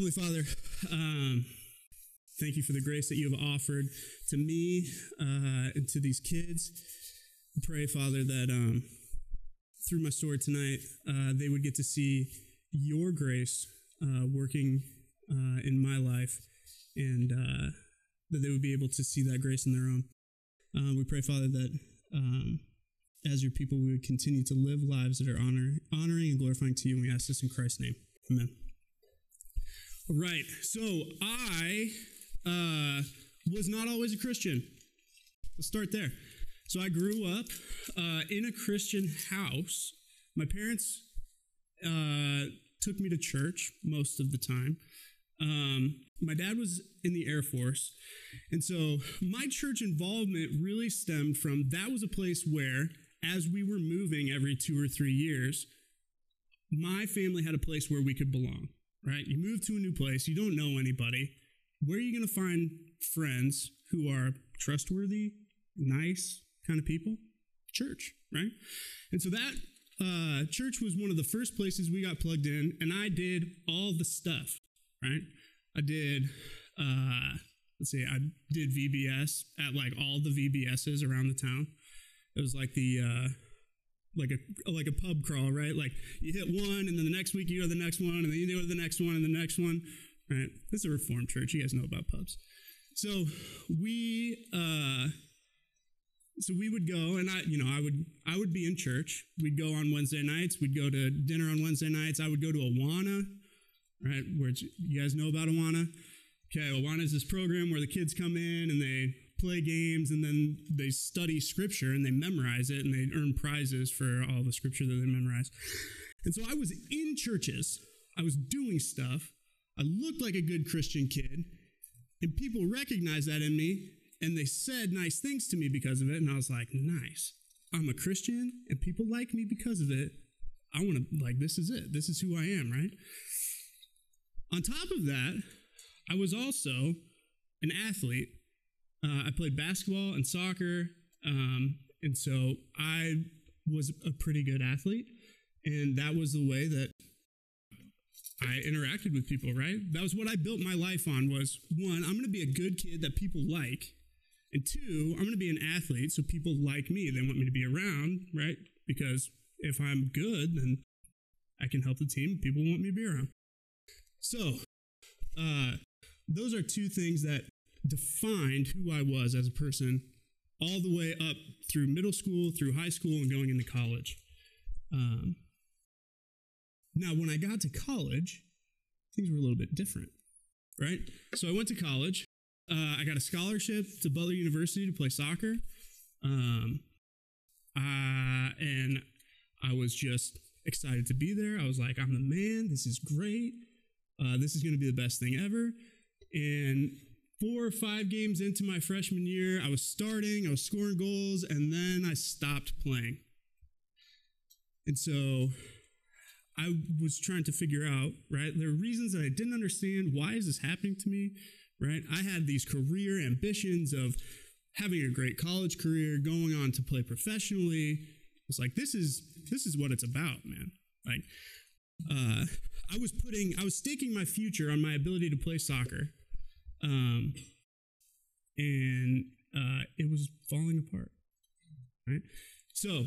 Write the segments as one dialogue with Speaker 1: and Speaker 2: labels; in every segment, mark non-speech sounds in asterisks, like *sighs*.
Speaker 1: Heavenly Father, um, thank you for the grace that you have offered to me uh, and to these kids. I pray, Father, that um, through my story tonight, uh, they would get to see your grace uh, working uh, in my life and uh, that they would be able to see that grace in their own. Uh, we pray, Father, that um, as your people, we would continue to live lives that are honor, honoring and glorifying to you. And we ask this in Christ's name. Amen. Right. So I uh, was not always a Christian. Let's start there. So I grew up uh, in a Christian house. My parents uh, took me to church most of the time. Um, my dad was in the Air Force. And so my church involvement really stemmed from that was a place where, as we were moving every two or three years, my family had a place where we could belong, right? You move to a new place, you don't know anybody. Where are you going to find friends who are trustworthy, nice kind of people? Church, right? And so that uh, church was one of the first places we got plugged in, and I did all the stuff, right? I did, uh, let's see, I did VBS at like all the VBSs around the town. It was like the, uh, like a like a pub crawl, right? Like you hit one, and then the next week you go to the next one, and then you go to the next one, and the next one, right? This is a Reformed church. You guys know about pubs. So we, uh, so we would go, and I, you know, I would I would be in church. We'd go on Wednesday nights. We'd go to dinner on Wednesday nights. I would go to Awana, right? Where you guys know about Awana. Okay, Awana is this program where the kids come in and they play games and then they study scripture and they memorize it and they earn prizes for all the scripture that they memorize. And so I was in churches, I was doing stuff, I looked like a good Christian kid, and people recognized that in me and they said nice things to me because of it. And I was like, nice. I'm a Christian and people like me because of it. I want to, like, this is it. This is who I am, right? On top of that, I was also an athlete. Uh, I played basketball and soccer. Um, and so I was a pretty good athlete. And that was the way that I interacted with people, right? That was what I built my life on was one, I'm going to be a good kid that people like. And two, I'm going to be an athlete so people like me. They want me to be around, right? Because if I'm good, then I can help the team. People want me to be around. So, uh, those are two things that defined who I was as a person all the way up through middle school, through high school, and going into college. Um, now, when I got to college, things were a little bit different, right? So I went to college. Uh, I got a scholarship to Butler University to play soccer. Um, uh, and I was just excited to be there. I was like, I'm the man. This is great. Uh, this is going to be the best thing ever. And four or five games into my freshman year, I was starting, I was scoring goals, and then I stopped playing. And so I was trying to figure out, right? There are reasons that I didn't understand. Why is this happening to me, right? I had these career ambitions of having a great college career, going on to play professionally. It's like this is this is what it's about, man. Like uh, I was putting, I was staking my future on my ability to play soccer, um, and uh, it was falling apart. Right. So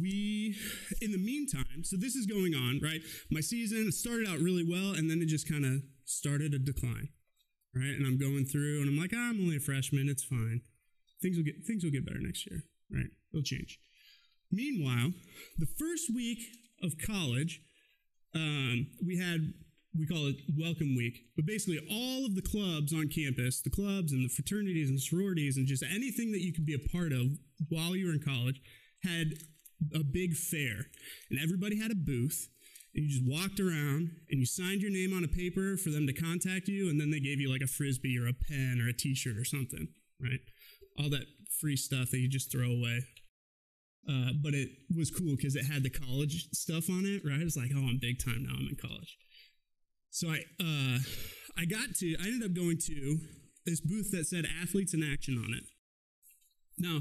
Speaker 1: we, in the meantime, so this is going on. Right. My season started out really well, and then it just kind of started a decline. Right. And I'm going through, and I'm like, ah, I'm only a freshman. It's fine. Things will get things will get better next year. Right. It'll change. Meanwhile, the first week of college, um, we had we call it welcome week but basically all of the clubs on campus the clubs and the fraternities and sororities and just anything that you could be a part of while you were in college had a big fair and everybody had a booth and you just walked around and you signed your name on a paper for them to contact you and then they gave you like a frisbee or a pen or a t-shirt or something right all that free stuff that you just throw away uh, but it was cool because it had the college stuff on it, right? It's like, oh, I'm big time now. I'm in college. So I, uh, I got to, I ended up going to this booth that said athletes in action on it. Now,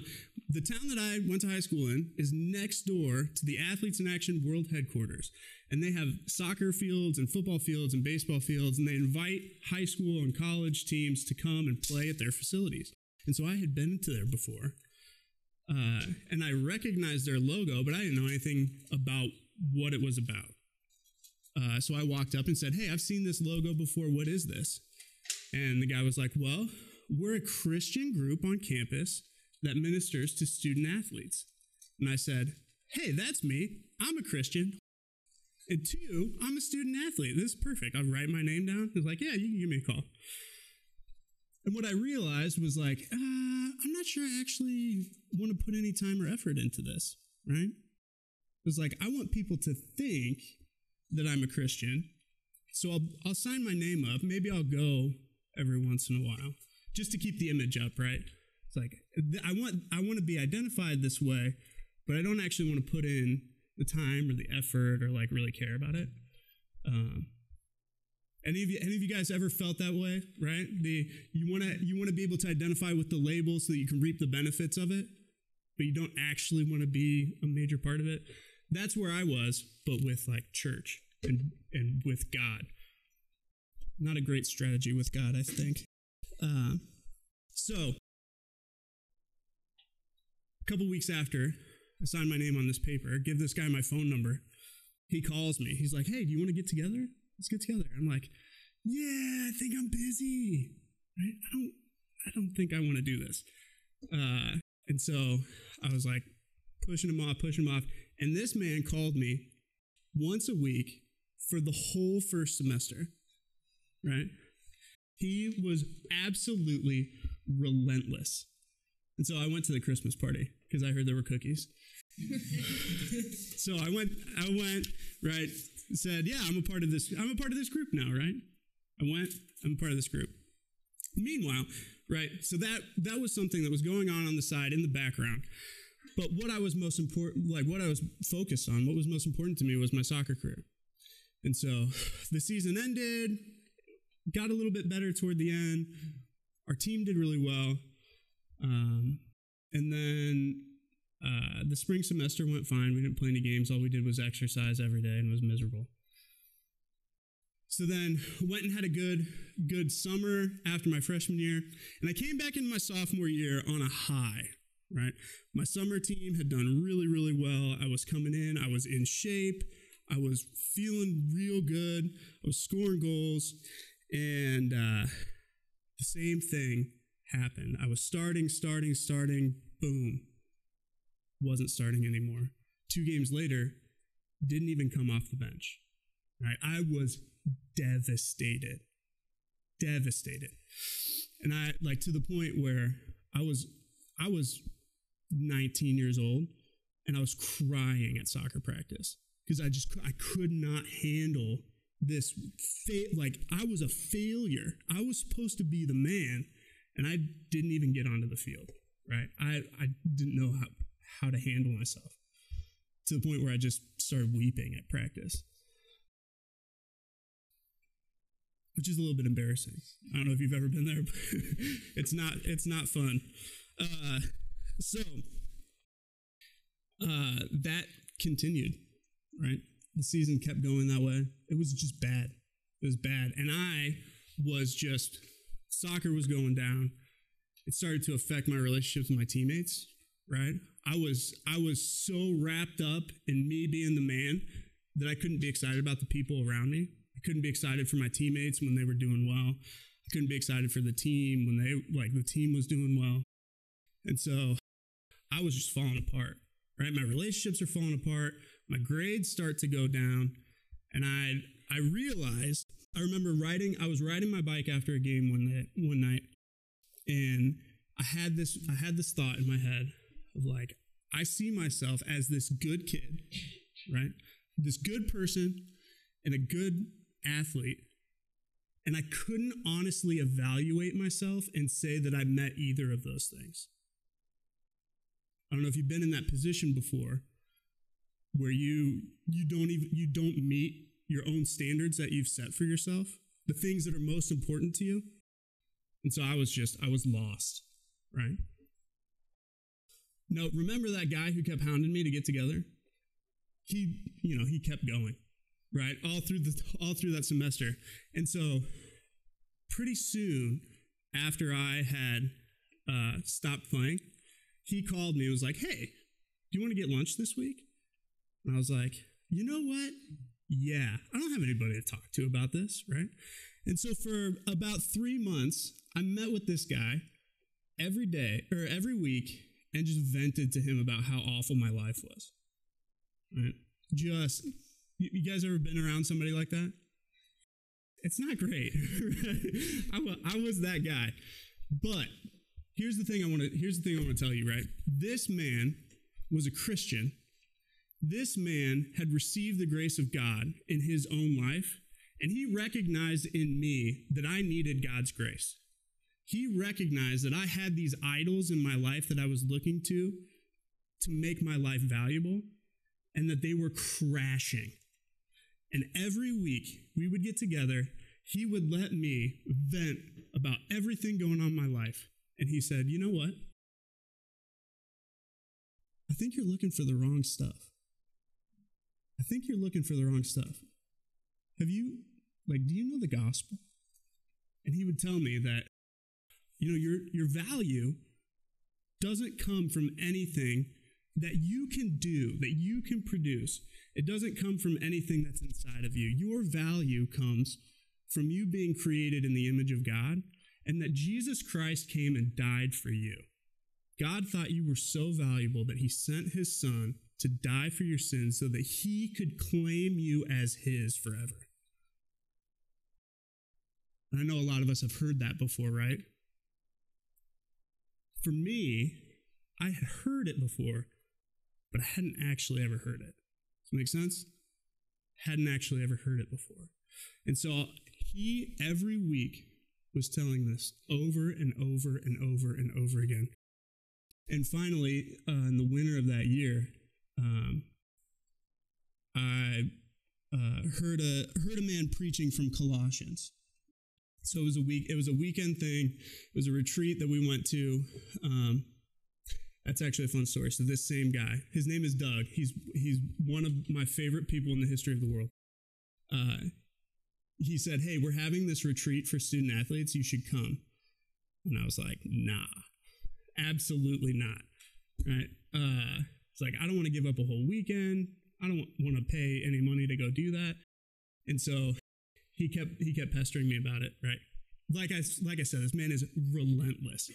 Speaker 1: the town that I went to high school in is next door to the Athletes in Action World Headquarters. And they have soccer fields and football fields and baseball fields, and they invite high school and college teams to come and play at their facilities. And so I had been to there before. Uh, and I recognized their logo, but I didn't know anything about what it was about. Uh, so I walked up and said, Hey, I've seen this logo before. What is this? And the guy was like, Well, we're a Christian group on campus that ministers to student athletes. And I said, Hey, that's me. I'm a Christian. And two, I'm a student athlete. This is perfect. I'll write my name down. He's like, Yeah, you can give me a call. And what I realized was like, uh, I'm not sure I actually want to put any time or effort into this, right? It was like, I want people to think that I'm a Christian. So I'll, I'll sign my name up. Maybe I'll go every once in a while just to keep the image up, right? It's like I want I want to be identified this way, but I don't actually want to put in the time or the effort or like really care about it. Um, any of you any of you guys ever felt that way, right? The you want to you want to be able to identify with the label so that you can reap the benefits of it, but you don't actually want to be a major part of it. That's where I was, but with like church and and with God. Not a great strategy with God, I think. Uh, so a couple weeks after I sign my name on this paper, give this guy my phone number. He calls me. He's like, "Hey, do you want to get together? Let's get together." I'm like, "Yeah, I think I'm busy. I don't, I don't think I want to do this." Uh, and so I was like, pushing him off, pushing him off. And this man called me once a week for the whole first semester. Right? He was absolutely relentless. And so I went to the Christmas party because I heard there were cookies. *laughs* so I went, I went, right, said, yeah, I'm a part of this, I'm a part of this group now, right? I went, I'm a part of this group. Meanwhile, right, so that that was something that was going on on the side in the background. But what I was most important, like what I was focused on, what was most important to me was my soccer career. And so *sighs* the season ended, got a little bit better toward the end. Our team did really well. Um, and then uh, the spring semester went fine. We didn't play any games. All we did was exercise every day and was miserable. So then went and had a good good summer after my freshman year, and I came back into my sophomore year on a high. Right, my summer team had done really really well. I was coming in. I was in shape. I was feeling real good. I was scoring goals, and uh, the same thing happened. I was starting, starting, starting, boom, wasn't starting anymore. Two games later, didn't even come off the bench. Right? I was devastated. Devastated. And I like to the point where I was I was 19 years old and I was crying at soccer practice because I just I could not handle this fa- like I was a failure. I was supposed to be the man and I didn't even get onto the field, right? I, I didn't know how, how to handle myself to the point where I just started weeping at practice. Which is a little bit embarrassing. I don't know if you've ever been there, but *laughs* it's not it's not fun. Uh, so uh, that continued, right? The season kept going that way. It was just bad. It was bad, and I was just soccer was going down. It started to affect my relationships with my teammates, right? I was I was so wrapped up in me being the man that I couldn't be excited about the people around me. I couldn't be excited for my teammates when they were doing well. I couldn't be excited for the team when they like the team was doing well. And so I was just falling apart. Right? My relationships are falling apart. My grades start to go down. And I I realized I remember riding, I was riding my bike after a game one night, one night, and I had this, I had this thought in my head of like, I see myself as this good kid, right? This good person and a good athlete. And I couldn't honestly evaluate myself and say that I met either of those things. I don't know if you've been in that position before where you you don't even you don't meet your own standards that you've set for yourself, the things that are most important to you. And so I was just, I was lost, right? Now, remember that guy who kept hounding me to get together? He, you know, he kept going, right? All through the all through that semester. And so pretty soon after I had uh, stopped playing, he called me and was like, Hey, do you want to get lunch this week? And I was like, You know what? Yeah, I don't have anybody to talk to about this, right? And so for about three months, I met with this guy every day or every week and just vented to him about how awful my life was. Right? Just, you guys ever been around somebody like that? It's not great. *laughs* I, was, I was that guy. But here's the thing I want to here's the thing I want to tell you, right? This man was a Christian. This man had received the grace of God in his own life, and he recognized in me that I needed God's grace. He recognized that I had these idols in my life that I was looking to to make my life valuable and that they were crashing. And every week we would get together, he would let me vent about everything going on in my life. And he said, You know what? I think you're looking for the wrong stuff. I think you're looking for the wrong stuff. Have you, like, do you know the gospel? And he would tell me that you know, your, your value doesn't come from anything that you can do, that you can produce. It doesn't come from anything that's inside of you. Your value comes from you being created in the image of God and that Jesus Christ came and died for you. God thought you were so valuable that he sent his son to die for your sins so that he could claim you as his forever. I know a lot of us have heard that before, right? for me, I had heard it before, but I hadn't actually ever heard it. Does that make sense? Hadn't actually ever heard it before. And so he, every week, was telling this over and over and over and over again. And finally, uh, in the winter of that year, um, I uh, heard a heard a man preaching from Colossians, so it was a week. It was a weekend thing. It was a retreat that we went to. Um, that's actually a fun story. So this same guy, his name is Doug. He's he's one of my favorite people in the history of the world. Uh, he said, "Hey, we're having this retreat for student athletes. You should come." And I was like, "Nah, absolutely not." Right? Uh, it's like I don't want to give up a whole weekend. I don't want to pay any money to go do that. And so he kept he kept pestering me about it. Right, like I like I said, this man is relentless.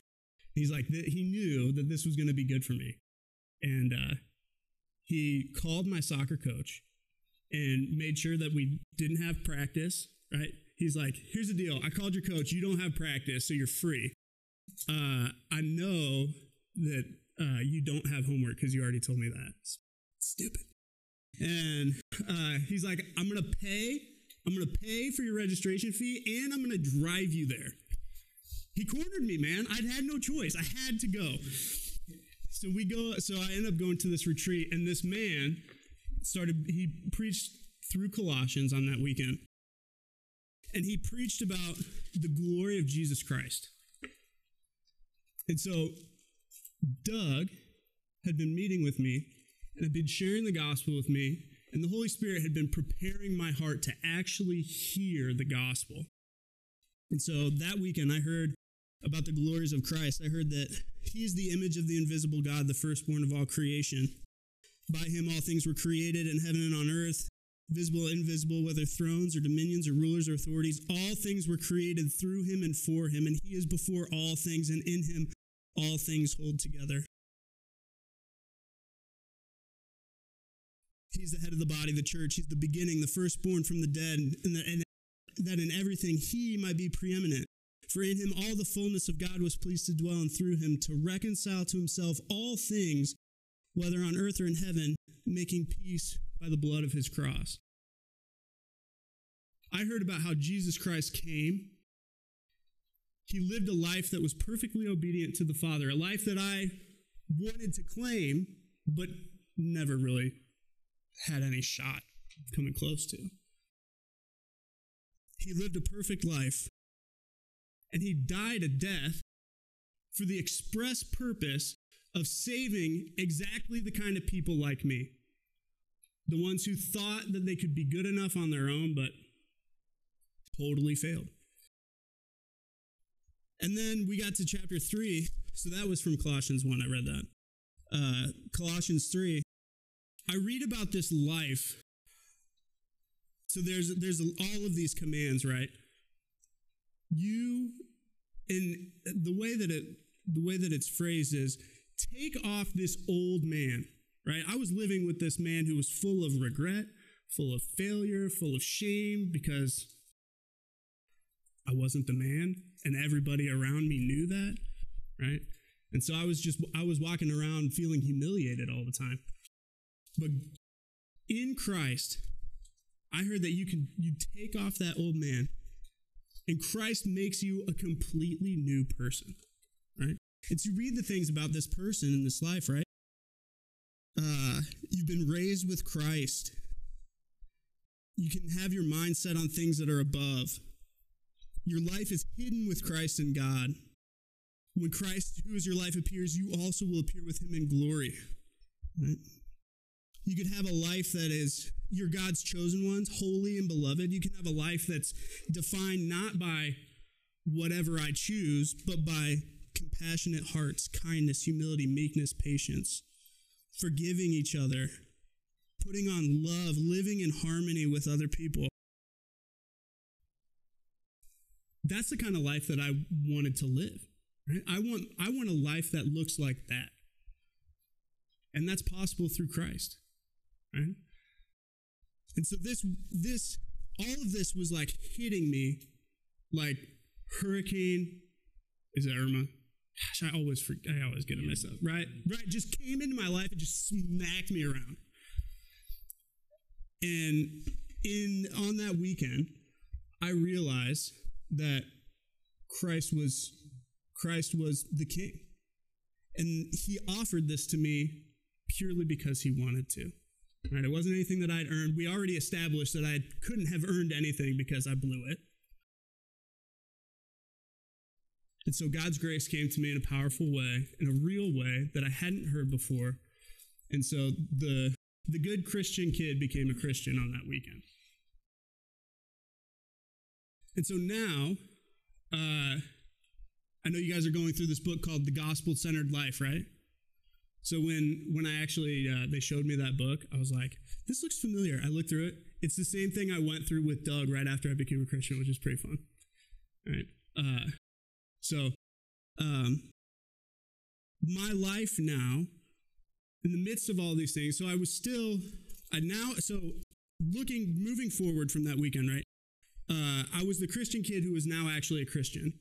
Speaker 1: He's like he knew that this was going to be good for me, and uh, he called my soccer coach and made sure that we didn't have practice. Right, he's like, "Here's the deal. I called your coach. You don't have practice, so you're free. Uh, I know that uh, you don't have homework because you already told me that. It's stupid." And uh, he's like, "I'm gonna pay I'm going to pay for your registration fee and I'm going to drive you there. He cornered me, man. I'd had no choice. I had to go. So we go, so I end up going to this retreat, and this man started, he preached through Colossians on that weekend. And he preached about the glory of Jesus Christ. And so Doug had been meeting with me and had been sharing the gospel with me and the Holy Spirit had been preparing my heart to actually hear the gospel. And so that weekend, I heard about the glories of Christ. I heard that He is the image of the invisible God, the firstborn of all creation. By Him, all things were created in heaven and on earth, visible, invisible, whether thrones or dominions or rulers or authorities. All things were created through Him and for Him, and He is before all things, and in Him all things hold together. He's the head of the body, the church. He's the beginning, the firstborn from the dead, and, the, and that in everything he might be preeminent. For in him all the fullness of God was pleased to dwell, and through him to reconcile to himself all things, whether on earth or in heaven, making peace by the blood of his cross. I heard about how Jesus Christ came. He lived a life that was perfectly obedient to the Father, a life that I wanted to claim, but never really had any shot coming close to. He lived a perfect life, and he died a death for the express purpose of saving exactly the kind of people like me. The ones who thought that they could be good enough on their own, but totally failed. And then we got to chapter 3. So that was from Colossians 1. I read that. Uh, Colossians 3. I read about this life. So there's there's all of these commands, right? You in the way that it the way that it's phrased is take off this old man, right? I was living with this man who was full of regret, full of failure, full of shame because I wasn't the man and everybody around me knew that, right? And so I was just I was walking around feeling humiliated all the time. But in Christ, I heard that you can you take off that old man and Christ makes you a completely new person, right? And so you read the things about this person in this life, right? You've been raised with Christ. You can have your mind set on things that are above. Your life is hidden with Christ in God. When Christ, who is your life, appears, you also will appear with him in glory. Right? You could have a life that is you're God's chosen ones, holy and beloved. You can have a life that's defined not by whatever I choose, but by compassionate hearts, kindness, humility, meekness, patience, forgiving each other, putting on love, living in harmony with other people. That's the kind of life that I wanted to live. Right? I want I want a life that looks like that. And that's possible through Christ. Right? And so this this all of this was like hitting me like hurricane is it Irma? Gosh, I always forget, I always get it mess up, right? Right, just came into my life and just smacked me around. And in on that weekend, I realized that Christ was Christ was the king. And he offered this to me purely because he wanted to. Right? It wasn't anything that I'd earned. We already established that I couldn't have earned anything because I blew it. And so God's grace came to me in a powerful way, in a real way that I hadn't heard before. And so the the good Christian kid became a Christian on that weekend. And so now, uh, I know you guys are going through this book called The Gospel Centered Life, right? So when when I actually uh, they showed me that book, I was like, this looks familiar. I looked through it. It's the same thing I went through with Doug right after I became a Christian, which is pretty fun. All right. Uh, so, um, my life now, in the midst of all these things, so I was still, I now, so looking, moving forward from that weekend, right? Uh, I was the Christian kid who was now actually a Christian.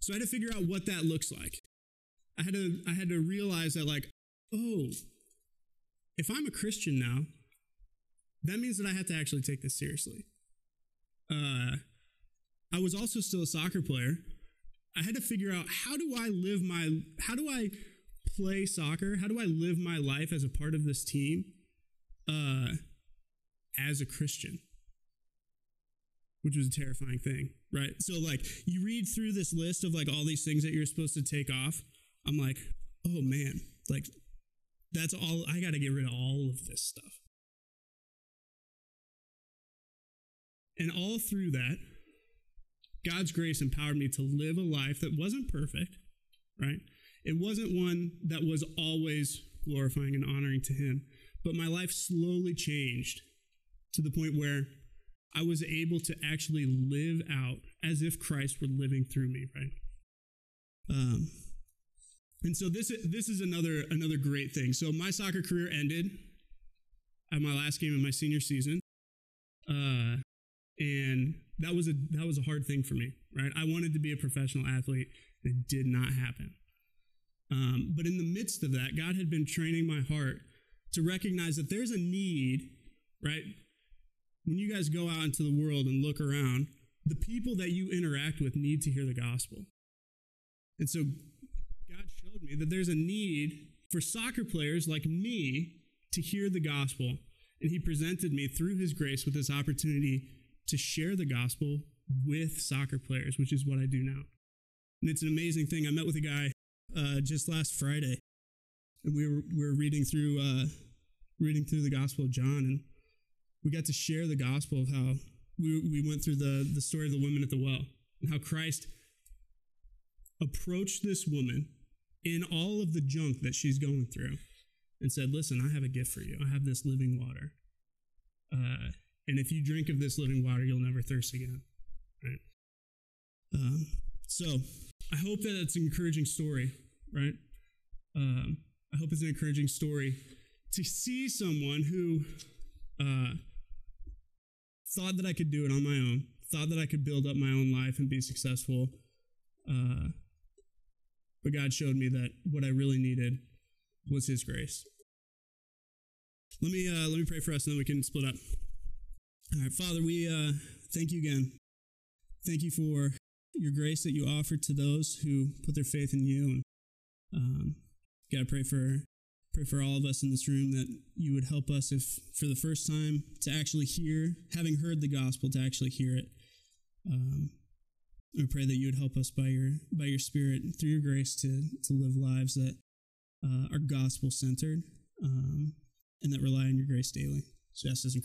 Speaker 1: So I had to figure out what that looks like. I had to, I had to realize that, like, oh, if I'm a Christian now, that means that I have to actually take this seriously. Uh, I was also still a soccer player. I had to figure out how do I live my how do I play soccer? How do I live my life as a part of this team uh as a Christian? Which was a terrifying thing, right? So like you read through this list of like all these things that you're supposed to take off. I'm like, "Oh man, like that's all I got to get rid of all of this stuff." And all through that, God's grace empowered me to live a life that wasn't perfect, right? It wasn't one that was always glorifying and honoring to Him, but my life slowly changed to the point where I was able to actually live out as if Christ were living through me, right? Um, and so this this is another another great thing. So my soccer career ended at my last game of my senior season, uh, and that was a that was a hard thing for me, right? I wanted to be a professional athlete, it did not happen. Um, but in the midst of that, God had been training my heart to recognize that there's a need, right? When you guys go out into the world and look around, the people that you interact with need to hear the gospel. And so God showed me that there's a need for soccer players like me to hear the gospel. And He presented me through His grace with this opportunity to share the gospel with soccer players, which is what I do now. And it's an amazing thing. I met with a guy uh, just last Friday, and we were we were reading through uh, reading through the Gospel of John, and we got to share the gospel of how we we went through the the story of the woman at the well and how Christ approached this woman in all of the junk that she's going through and said, "Listen, I have a gift for you. I have this living water, uh, and if you drink of this living water, you'll never thirst again." Right. Um, so I hope that it's an encouraging story, right? Um, I hope it's an encouraging story to see someone who uh, thought that I could do it on my own, thought that I could build up my own life and be successful. Uh, but God showed me that what I really needed was His grace. Let me uh, let me pray for us, and then we can split up. All right, Father, we uh, thank you again. Thank you for your grace that you offer to those who put their faith in you. And um, God, pray for pray for all of us in this room that you would help us, if for the first time, to actually hear, having heard the gospel, to actually hear it. Um, I pray that you would help us by your by your Spirit through your grace to to live lives that uh, are gospel centered um, and that rely on your grace daily. So, yes, as in Christ.